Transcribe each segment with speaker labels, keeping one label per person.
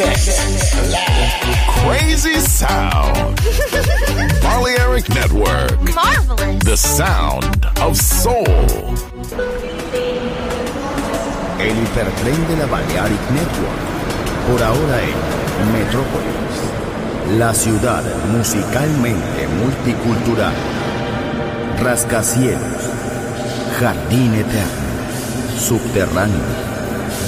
Speaker 1: Check.
Speaker 2: Crazy sound. Balearic Network.
Speaker 3: Marvelous.
Speaker 2: The sound of soul.
Speaker 4: El hipertren de la Balearic Network. Por ahora en Metrópolis. La ciudad musicalmente multicultural. Rascacielos. Jardín eterno. Subterráneo.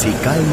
Speaker 5: Ciudad